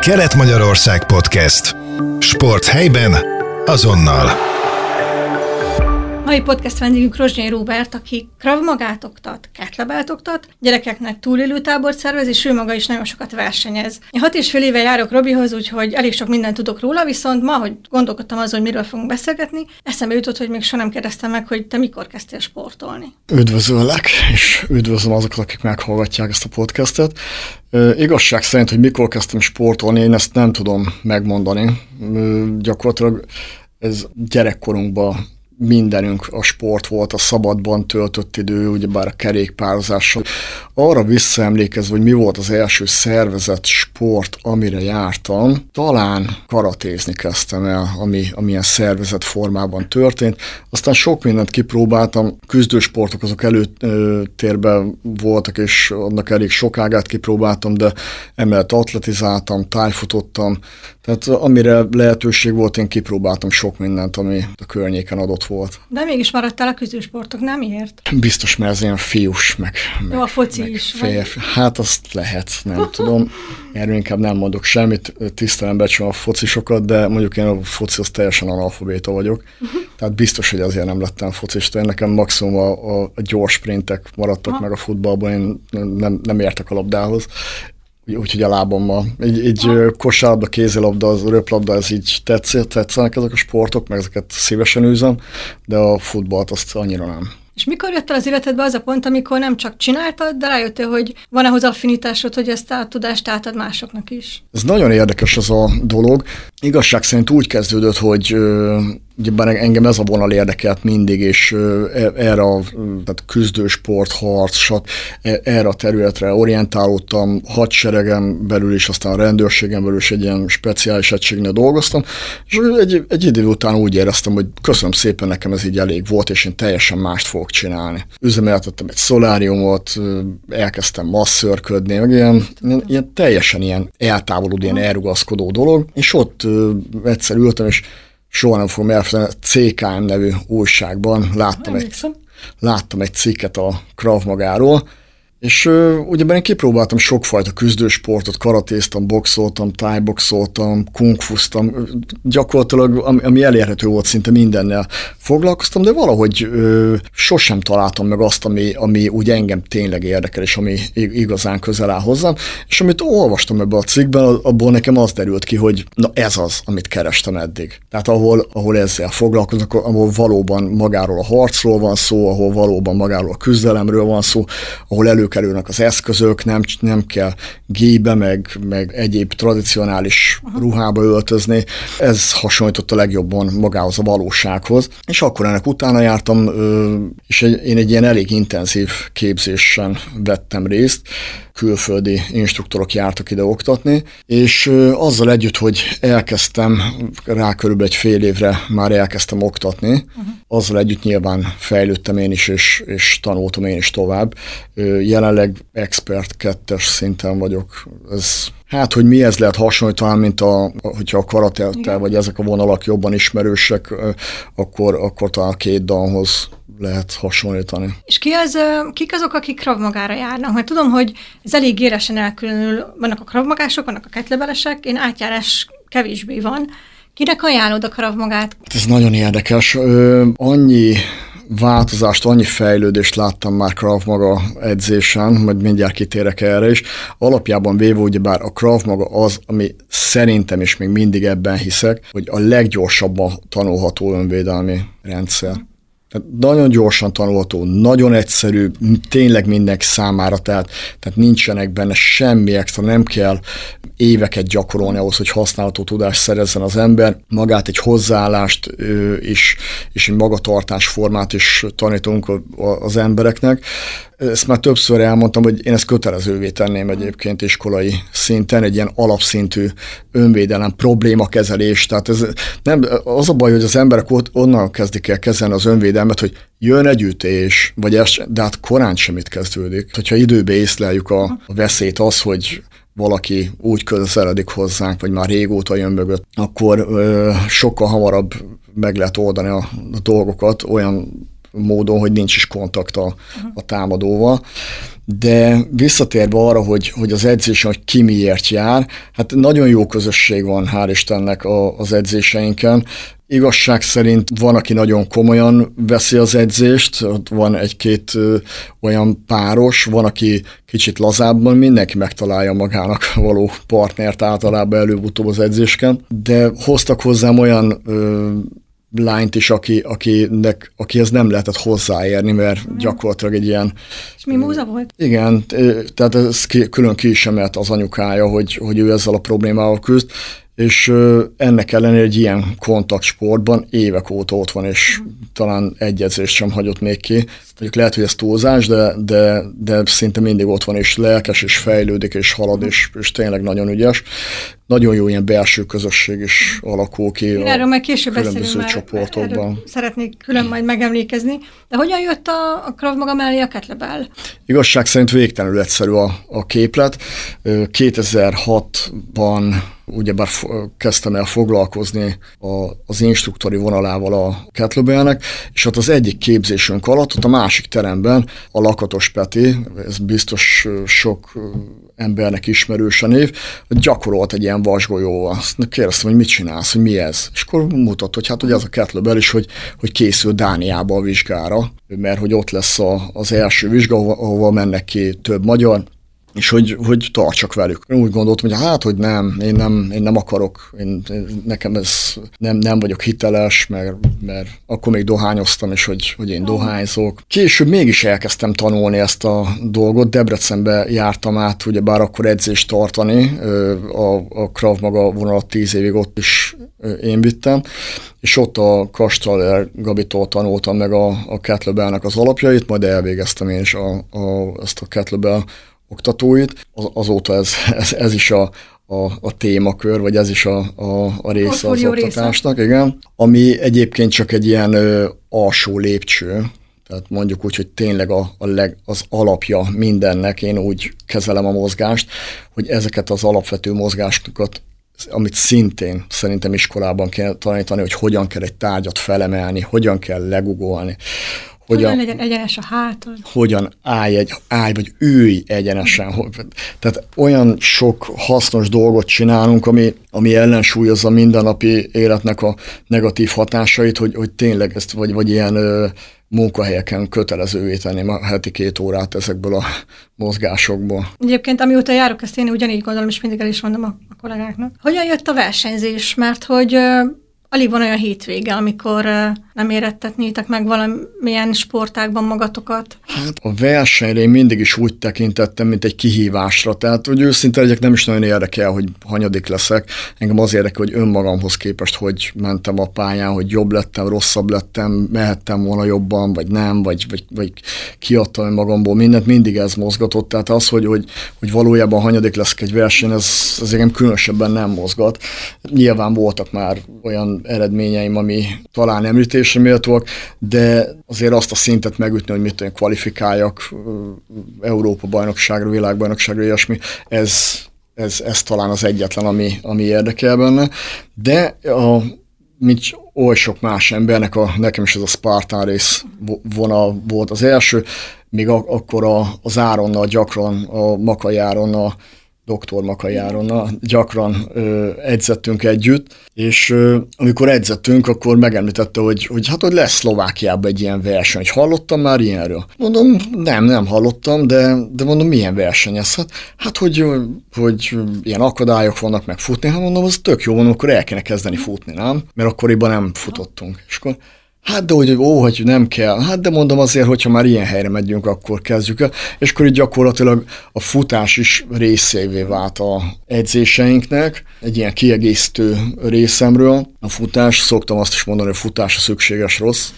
Kelet-Magyarország Podcast. Sport helyben, azonnal. Mai podcast vendégünk Rozsnyai Róbert, aki Krav Magát oktat, ketlebelt oktat, gyerekeknek túlélő tábort szervez, és ő maga is nagyon sokat versenyez. Én hat és fél éve járok Robihoz, úgyhogy elég sok mindent tudok róla, viszont ma, hogy gondolkodtam azon, hogy miről fogunk beszélgetni, eszembe jutott, hogy még soha nem kérdeztem meg, hogy te mikor kezdtél sportolni. Üdvözöllek, és üdvözlöm azokat, akik meghallgatják ezt a podcastet. Ö, igazság szerint, hogy mikor kezdtem sportolni, én ezt nem tudom megmondani. Ö, gyakorlatilag ez gyerekkorunkban mindenünk a sport volt, a szabadban töltött idő, ugyebár a kerékpározással. Arra visszaemlékezve, hogy mi volt az első szervezett sport, amire jártam, talán karatézni kezdtem el, ami, amilyen szervezett formában történt. Aztán sok mindent kipróbáltam, küzdősportok azok előtérben voltak, és annak elég sokágát kipróbáltam, de emellett atletizáltam, tájfutottam, tehát amire lehetőség volt, én kipróbáltam sok mindent, ami a környéken adott volt. De mégis maradtál a küzdősportok, nem miért? Biztos, mert ez ilyen fiús, meg, meg Jó, a foci meg is. Férfi. Hát azt lehet, nem tudom. Erről inkább nem mondok semmit, tisztelem becsülöm a focisokat, de mondjuk én a foci az teljesen analfabéta vagyok. Uh-huh. Tehát biztos, hogy azért nem lettem focista. Én nekem maximum a, a, a gyors sprintek maradtak Aha. meg a futballban, én nem, nem értek a labdához úgyhogy a lábammal. Így, így kosárlabda, kézilabda, az röplabda, ez így tetsz, tetszenek ezek a sportok, meg ezeket szívesen űzöm, de a futballt azt annyira nem. És mikor jött el az életedbe az a pont, amikor nem csak csináltad, de rájöttél, hogy van ahhoz affinitásod, hogy ezt a tudást átad másoknak is? Ez nagyon érdekes az a dolog. Igazság szerint úgy kezdődött, hogy Ugyebár engem ez a vonal érdekelt mindig, és e, erre a tehát küzdősport, harc, sat, e, erre a területre orientálódtam, hadseregem belül is, aztán a rendőrségem belül is egy ilyen speciális egységnél dolgoztam, és egy, egy idő után úgy éreztem, hogy köszönöm szépen, nekem ez így elég volt, és én teljesen mást fogok csinálni. Üzemeltettem egy szoláriumot, elkezdtem masszörködni, meg ilyen, ilyen teljesen ilyen eltávolodó, ilyen elrugaszkodó dolog, és ott egyszer ültem, és soha nem fogom elfelejteni, a CKM nevű újságban. Láttam egy, láttam egy cikket a Krav magáról, és uh, ugyebben én kipróbáltam sokfajta küzdősportot, karatéztam, boxoltam, tájboxoltam, kungfuztam, gyakorlatilag ami, ami elérhető volt, szinte mindennel foglalkoztam, de valahogy uh, sosem találtam meg azt, ami, ami úgy engem tényleg érdekel, és ami igazán közel áll hozzám. És amit olvastam ebbe a cikkben, abból nekem az derült ki, hogy na ez az, amit kerestem eddig. Tehát ahol, ahol ezzel foglalkoznak, ahol valóban magáról a harcról van szó, ahol valóban magáról a küzdelemről van szó, ahol elő előkerülnek az eszközök, nem, nem kell gébe, meg, meg egyéb tradicionális Aha. ruhába öltözni. Ez hasonlított a legjobban magához a valósághoz. És akkor ennek utána jártam, és én egy ilyen elég intenzív képzésen vettem részt, külföldi instruktorok jártak ide oktatni, és azzal együtt, hogy elkezdtem, rá körülbelül egy fél évre már elkezdtem oktatni, uh-huh. azzal együtt nyilván fejlődtem én is, és, és tanultam én is tovább. Jelenleg expert kettes szinten vagyok. Ez Hát, hogy mi ez lehet hasonlítani, mint a, hogyha a karatettel, vagy ezek a vonalak jobban ismerősek, akkor, akkor talán a két danhoz lehet hasonlítani. És ki az, kik azok, akik kravmagára járnak? Mert tudom, hogy ez elég éresen elkülönül, vannak a kravmagások, vannak a ketlebelesek, én átjárás kevésbé van. Kinek ajánlod a kravmagát? Ez nagyon érdekes. Ö, annyi változást, annyi fejlődést láttam már Krav Maga edzésen, majd mindjárt kitérek erre is. Alapjában véve, ugyebár a Krav Maga az, ami szerintem is még mindig ebben hiszek, hogy a leggyorsabban tanulható önvédelmi rendszer. Tehát nagyon gyorsan tanulható, nagyon egyszerű, tényleg mindenki számára, tehát, tehát nincsenek benne semmi extra, nem kell éveket gyakorolni ahhoz, hogy használható tudást szerezzen az ember. Magát egy hozzáállást és, és egy magatartásformát is tanítunk az embereknek. Ezt már többször elmondtam, hogy én ezt kötelezővé tenném egyébként iskolai szinten, egy ilyen alapszintű önvédelem, problémakezelés. Tehát ez nem, az a baj, hogy az emberek ott onnan kezdik el kezelni az önvédelmet, hogy jön egy ütés, vagy ez, de hát korán semmit kezdődik. Hogyha időbe észleljük a, a veszélyt, az, hogy valaki úgy közeledik hozzánk, vagy már régóta jön mögött, akkor ö, sokkal hamarabb meg lehet oldani a, a dolgokat, olyan módon, hogy nincs is kontakt a, a támadóval. De visszatérve arra, hogy, hogy az edzésen, hogy ki miért jár, hát nagyon jó közösség van, hál' Istennek a, az edzéseinken. Igazság szerint van, aki nagyon komolyan veszi az edzést, ott van egy-két olyan páros, van, aki kicsit lazábban, mindenki megtalálja magának való partnert általában előbb-utóbb az edzésken, de hoztak hozzám olyan ö, lányt is, aki, akinek, akihez nem lehetett hozzáérni, mert gyakorlatilag egy ilyen... És mi múza volt? Igen, tehát ez ki, külön ki is emelt az anyukája, hogy, hogy ő ezzel a problémával küzd, és ennek ellenére egy ilyen kontaktsportban évek óta ott van, és talán egy edzést sem hagyott még ki. Mondjuk lehet, hogy ez túlzás, de, de, de szinte mindig ott van, és lelkes, és fejlődik, és halad, és, és tényleg nagyon ügyes. Nagyon jó ilyen belső közösség is alakul ki Én erről meg később beszélünk csoportokban. Szeretnék külön majd megemlékezni. De hogyan jött a, a Krav Maga mellé a kettlebell? Igazság szerint végtelenül egyszerű a, a képlet. 2006-ban ugyebár kezdtem el foglalkozni a, az instruktori vonalával a kettlebellnek, és ott az egyik képzésünk alatt, ott a másik teremben a Lakatos Peti, ez biztos sok embernek ismerős a név, gyakorolt egy ilyen vasgolyóval. Azt kérdeztem, hogy mit csinálsz, hogy mi ez? És akkor mutatott, hogy hát hogy ez a kettlebell is, hogy, hogy készül Dániába a vizsgára, mert hogy ott lesz a, az első vizsga, ahova mennek ki több magyar, és hogy, hogy tartsak velük. Én úgy gondoltam, hogy hát, hogy nem, én nem, én nem akarok, én, én, nekem ez nem, nem vagyok hiteles, mert, mert akkor még dohányoztam, és hogy, hogy én dohányzok. Később mégis elkezdtem tanulni ezt a dolgot, Debrecenbe jártam át, ugye bár akkor edzést tartani, a, a Krav Maga vonalat tíz évig ott is én vittem, és ott a Kastaller Gabitól tanultam meg a, a kettlebellnek az alapjait, majd elvégeztem én is a, a, ezt a kettlebell oktatóit, az, azóta ez, ez, ez is a, a, a témakör, vagy ez is a, a, a része az oktatásnak, része. igen. Ami egyébként csak egy ilyen ö, alsó lépcső, tehát mondjuk úgy, hogy tényleg a, a leg, az alapja mindennek, én úgy kezelem a mozgást, hogy ezeket az alapvető mozgásokat amit szintén szerintem iskolában kell tanítani, hogy hogyan kell egy tárgyat felemelni, hogyan kell legugolni, hogyan, hogyan legyen egyenes a hátad. Hogyan állj, egy, állj vagy ülj egyenesen. Tehát olyan sok hasznos dolgot csinálunk, ami, ami ellensúlyozza a mindennapi életnek a negatív hatásait, hogy, hogy tényleg ezt, vagy, vagy ilyen ö, munkahelyeken kötelezővé tenni a heti két órát ezekből a mozgásokból. Egyébként amióta járok, ezt én ugyanígy gondolom, és mindig el is mondom a, a kollégáknak. Hogyan jött a versenyzés? Mert hogy alig van olyan hétvége, amikor nem érettetnétek meg valamilyen sportákban magatokat? Hát a versenyre én mindig is úgy tekintettem, mint egy kihívásra. Tehát, hogy őszinte legyek, nem is nagyon érdekel, hogy hanyadik leszek. Engem az érdekel, hogy önmagamhoz képest, hogy mentem a pályán, hogy jobb lettem, rosszabb lettem, mehettem volna jobban, vagy nem, vagy, vagy, vagy kiadtam magamból mindent, mindig ez mozgatott. Tehát az, hogy, hogy, hogy valójában hanyadik leszek egy verseny, ez, ez engem különösebben nem mozgat. Nyilván voltak már olyan eredményeim, ami talán említés említésre méltóak, de azért azt a szintet megütni, hogy mit tudom, kvalifikáljak Európa bajnokságra, világbajnokságra, ilyesmi, ez, ez, ez talán az egyetlen, ami, ami érdekel benne. De a, mint oly sok más embernek, a, nekem is ez a Spartan rész vonal volt az első, még a, akkor a, az Áronnal gyakran, a Makai Áronnal dr. Makajáronna, gyakran ö, edzettünk együtt, és ö, amikor edzettünk, akkor megemlítette, hogy, hogy hát, hogy lesz Szlovákiában egy ilyen verseny, hogy hallottam már ilyenről. Mondom, nem, nem hallottam, de, de mondom, milyen verseny ez? Hát, hát hogy, hogy ilyen akadályok vannak, meg futni, hát mondom, az tök jó, mondom, akkor el kéne kezdeni futni, nem? Mert akkoriban nem futottunk. És akkor Hát de hogy ó, hogy nem kell. Hát de mondom azért, hogyha már ilyen helyre megyünk, akkor kezdjük. És akkor így gyakorlatilag a futás is részévé vált a edzéseinknek, egy ilyen kiegészítő részemről. A futás, szoktam azt is mondani, hogy a futás a szükséges rossz.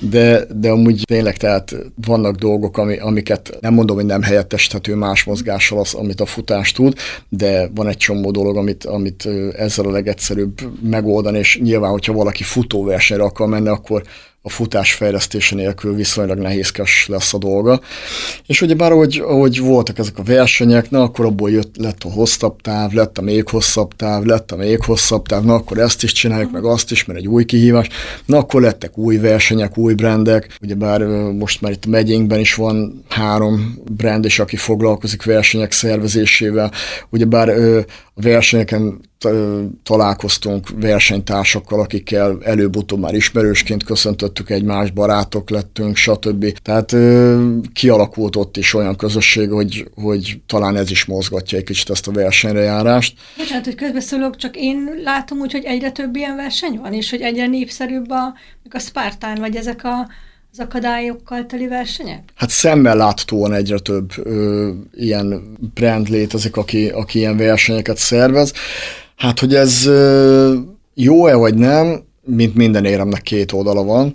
De, de amúgy tényleg tehát vannak dolgok, ami, amiket nem mondom, hogy nem helyettesíthető más mozgással az, amit a futás tud, de van egy csomó dolog, amit, amit ezzel a legegyszerűbb megoldani, és nyilván, hogyha valaki futóversenyre akar menni, akkor a futás fejlesztése nélkül viszonylag nehézkes lesz a dolga. És ugye bár ahogy, ahogy voltak ezek a versenyek, na akkor abból jött, lett a hosszabb táv, lett a még hosszabb táv, lett a még hosszabb táv, na akkor ezt is csináljuk, meg azt is, mert egy új kihívás. Na akkor lettek új versenyek, új brandek, ugye bár most már itt a megyénkben is van három brand is, aki foglalkozik versenyek szervezésével, ugye bár a versenyeken találkoztunk versenytársakkal, akikkel előbb-utóbb már ismerősként köszöntöttük egymást, barátok lettünk, stb. Tehát kialakult ott is olyan közösség, hogy, hogy talán ez is mozgatja egy kicsit ezt a versenyre járást. Bocsánat, hogy közbeszólok, csak én látom úgy, hogy egyre több ilyen verseny van, és hogy egyre népszerűbb a, a Spartán, vagy ezek a az akadályokkal teli versenyek? Hát szemmel láthatóan egyre több ö, ilyen brand létezik, aki, aki ilyen versenyeket szervez. Hát, hogy ez jó-e vagy nem, mint minden éremnek két oldala van,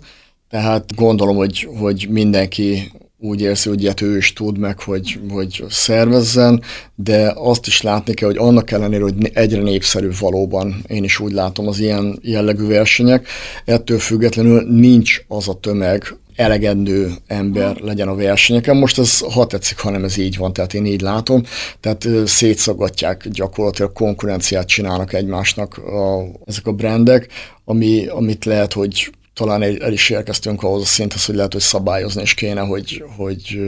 tehát gondolom, hogy, hogy mindenki úgy érzi, hogy ilyet ő is tud meg, hogy, hogy szervezzen, de azt is látni kell, hogy annak ellenére, hogy egyre népszerű valóban, én is úgy látom az ilyen jellegű versenyek, ettől függetlenül nincs az a tömeg, elegendő ember legyen a versenyeken. Most ez ha tetszik, hanem ez így van, tehát én így látom. Tehát szétszagadják gyakorlatilag konkurenciát csinálnak egymásnak a, ezek a brandek, ami, amit lehet, hogy talán el is érkeztünk ahhoz a szinthez, hogy lehet, hogy szabályozni is kéne, hogy, hogy.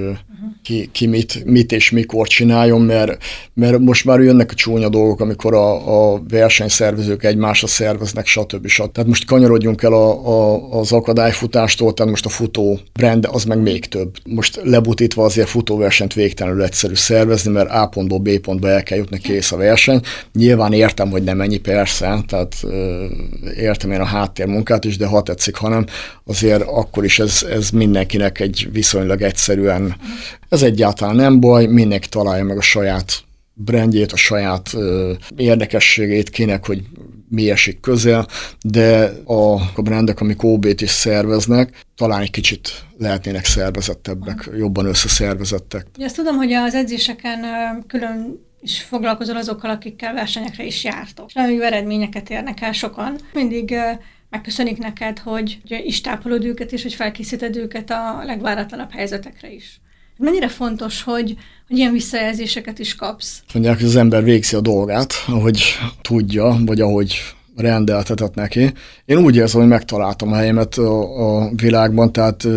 Ki, ki mit, mit és mikor csináljon, mert, mert most már jönnek a csúnya dolgok, amikor a, a versenyszervezők egymásra szerveznek, stb. stb. Tehát most kanyarodjunk el a, a, az akadályfutástól, tehát most a futó brand az meg még több. Most lebutítva azért futóversenyt végtelenül egyszerű szervezni, mert A pontból B pontba el kell jutni, kész a verseny. Nyilván értem, hogy nem ennyi persze, tehát értem én a háttérmunkát is, de ha tetszik, hanem azért akkor is ez, ez mindenkinek egy viszonylag egyszerűen, ez egyáltalán nem baj, mindenki találja meg a saját brandjét, a saját ö, érdekességét, kinek, hogy mi esik közel, de a, a brandek, amik OB-t is szerveznek, talán egy kicsit lehetnének szervezettebbek, jobban összeszervezettek. Ja, azt tudom, hogy az edzéseken külön is foglalkozol azokkal, akikkel versenyekre is jártok. És nagyon jó eredményeket érnek el sokan. Mindig megköszönik neked, hogy is tápolod őket, és hogy felkészíted őket a legváratlanabb helyzetekre is. Mennyire fontos, hogy, hogy ilyen visszajelzéseket is kapsz? Mondják, hogy az ember végzi a dolgát, ahogy tudja, vagy ahogy rendeltetett neki. Én úgy érzem, hogy megtaláltam a helyemet a, a világban, tehát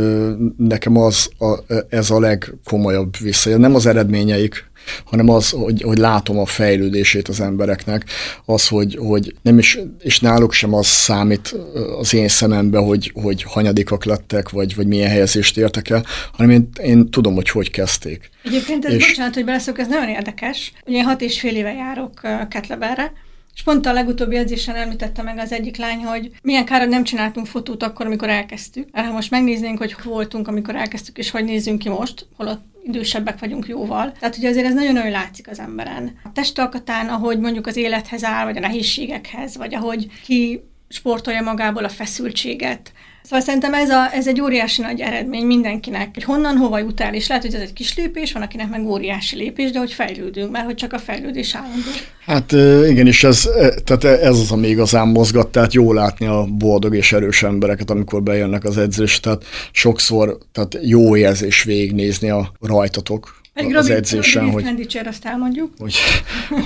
nekem az a, ez a legkomolyabb visszajelzés. Nem az eredményeik, hanem az, hogy, hogy látom a fejlődését az embereknek, az, hogy, hogy nem is, és náluk sem az számít az én szemembe, hogy, hogy hanyadikak lettek, vagy, vagy milyen helyezést értek el, hanem én, én tudom, hogy hogy kezdték. Egyébként ez, és... bocsánat, hogy beleszok, ez nagyon érdekes. Ugye én hat és fél éve járok Ketleberre, és pont a legutóbbi edzésen említette meg az egyik lány, hogy milyen kár, nem csináltunk fotót akkor, amikor elkezdtük. Ha most megnéznénk, hogy voltunk, amikor elkezdtük, és hogy nézzünk ki most, holott idősebbek vagyunk jóval. Tehát ugye azért ez nagyon-nagyon látszik az emberen. A testalkatán, ahogy mondjuk az élethez áll, vagy a nehézségekhez, vagy ahogy ki sportolja magából a feszültséget, Szóval szerintem ez, a, ez egy óriási nagy eredmény mindenkinek, hogy honnan, hova jut el, és lehet, hogy ez egy kis lépés, van akinek meg óriási lépés, de hogy fejlődünk, mert hogy csak a fejlődés állandó. Hát igen, és ez, tehát ez az, ami igazán mozgat, tehát jó látni a boldog és erős embereket, amikor bejönnek az edzés, tehát sokszor tehát jó érzés végignézni a rajtatok, egy az edzésen, hogy, azt elmondjuk. Hogy,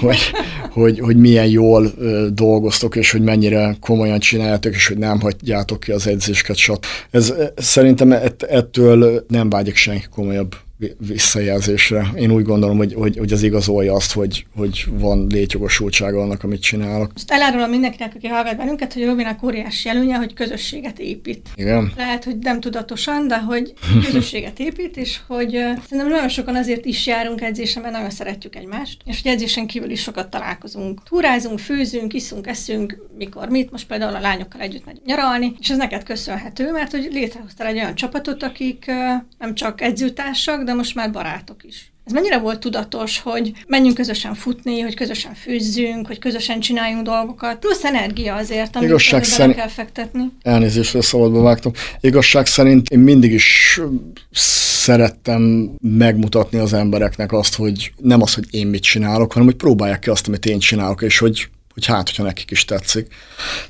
hogy, hogy, hogy milyen jól dolgoztok, és hogy mennyire komolyan csináljátok, és hogy nem hagyjátok ki az edzésket, stb. Ez szerintem ettől nem vágyik senki komolyabb visszajelzésre. Én úgy gondolom, hogy, hogy, hogy az igazolja azt, hogy, hogy van létjogosultsága annak, amit csinálok. Most elárulom mindenkinek, aki hallgat bennünket, hogy Robinak óriási előnye, hogy közösséget épít. Igen. Lehet, hogy nem tudatosan, de hogy közösséget épít, és hogy uh, szerintem nagyon sokan azért is járunk edzésre, mert nagyon szeretjük egymást, és hogy edzésen kívül is sokat találkozunk. Túrázunk, főzünk, iszunk, eszünk, mikor mit. Most például a lányokkal együtt megy nyaralni, és ez neked köszönhető, mert hogy létrehoztál egy olyan csapatot, akik uh, nem csak edzőtársak, de de most már barátok is. Ez mennyire volt tudatos, hogy menjünk közösen futni, hogy közösen fűzzünk, hogy közösen csináljunk dolgokat. Plusz energia azért, amit Igazság szerint... kell fektetni. Elnézést, hogy szabadba vágtam. Igazság szerint én mindig is szerettem megmutatni az embereknek azt, hogy nem az, hogy én mit csinálok, hanem hogy próbálják ki azt, amit én csinálok, és hogy hogy hát, hogyha nekik is tetszik.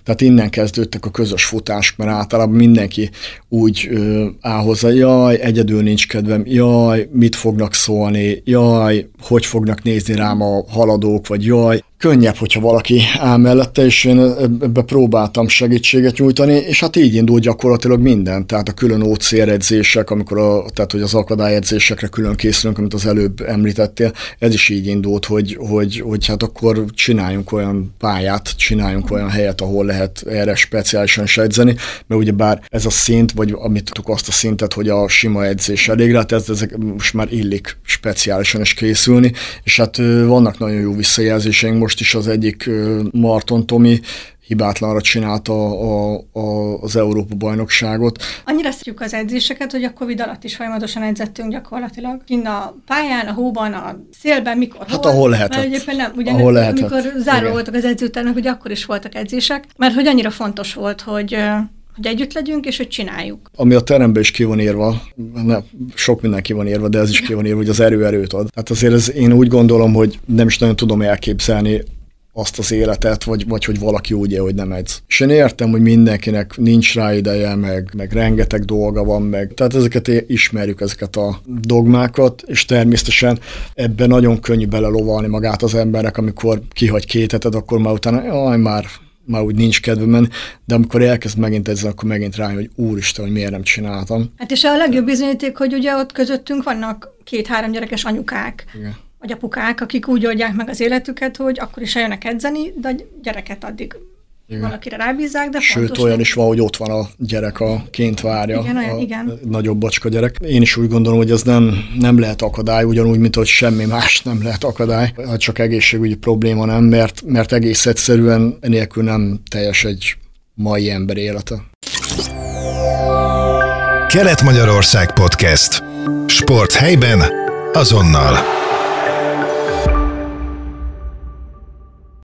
Tehát innen kezdődtek a közös futás, mert általában mindenki úgy ö, áll hozzá, jaj, egyedül nincs kedvem, jaj, mit fognak szólni, jaj, hogy fognak nézni rám a haladók, vagy jaj, könnyebb, hogyha valaki áll mellette, és én ebbe próbáltam segítséget nyújtani, és hát így indul gyakorlatilag minden. Tehát a külön OCR amikor a, tehát hogy az akadályedzésekre külön készülünk, amit az előbb említettél, ez is így indult, hogy, hogy, hogy hát akkor csináljunk olyan pályát, csináljunk olyan helyet, ahol lehet erre speciálisan edzeni, mert ugye bár ez a szint, vagy amit tudtuk azt a szintet, hogy a sima edzés elég rá, ez, ezek most már illik speciálisan is készülni, és hát vannak nagyon jó visszajelzéseink most most is az egyik Marton Tomi hibátlanra csinálta a, a, az Európa bajnokságot. Annyira szeretjük az edzéseket, hogy a Covid alatt is folyamatosan edzettünk gyakorlatilag. Kinn a pályán, a hóban, a szélben, mikor Hát hol, ahol lehetett. Mert egyébként nem, ugye ahol nem, amikor zárva voltak az edzőtermek, hogy akkor is voltak edzések, mert hogy annyira fontos volt, hogy hogy együtt legyünk, és hogy csináljuk. Ami a teremben is ki van írva, ne, sok minden ki van írva, de ez is ki van írva, hogy az erő erőt ad. Tehát azért ez, én úgy gondolom, hogy nem is nagyon tudom elképzelni azt az életet, vagy, vagy hogy valaki úgy él, hogy nem edz. És én értem, hogy mindenkinek nincs rá ideje, meg, meg rengeteg dolga van, meg tehát ezeket ismerjük, ezeket a dogmákat, és természetesen ebben nagyon könnyű belelovalni magát az emberek, amikor kihagy két heted, akkor már utána, jaj, már már úgy nincs kedvem de amikor elkezd megint ezzel, akkor megint rájön, hogy úristen, hogy miért nem csináltam. Hát és a legjobb bizonyíték, hogy ugye ott közöttünk vannak két-három gyerekes anyukák, Igen. vagy apukák, akik úgy oldják meg az életüket, hogy akkor is eljönnek edzeni, de a gyereket addig igen. valakire rábízzák, de Sőt, fontos olyan is van, hogy ott van a gyerek, a ként várja, igen, olyan, a igen. nagyobb bacska gyerek. Én is úgy gondolom, hogy ez nem, nem lehet akadály, ugyanúgy, mint hogy semmi más nem lehet akadály, hát csak egészségügyi probléma nem, mert, mert egész egyszerűen enélkül nem teljes egy mai ember élete. Kelet-Magyarország Podcast. Sport helyben, azonnal.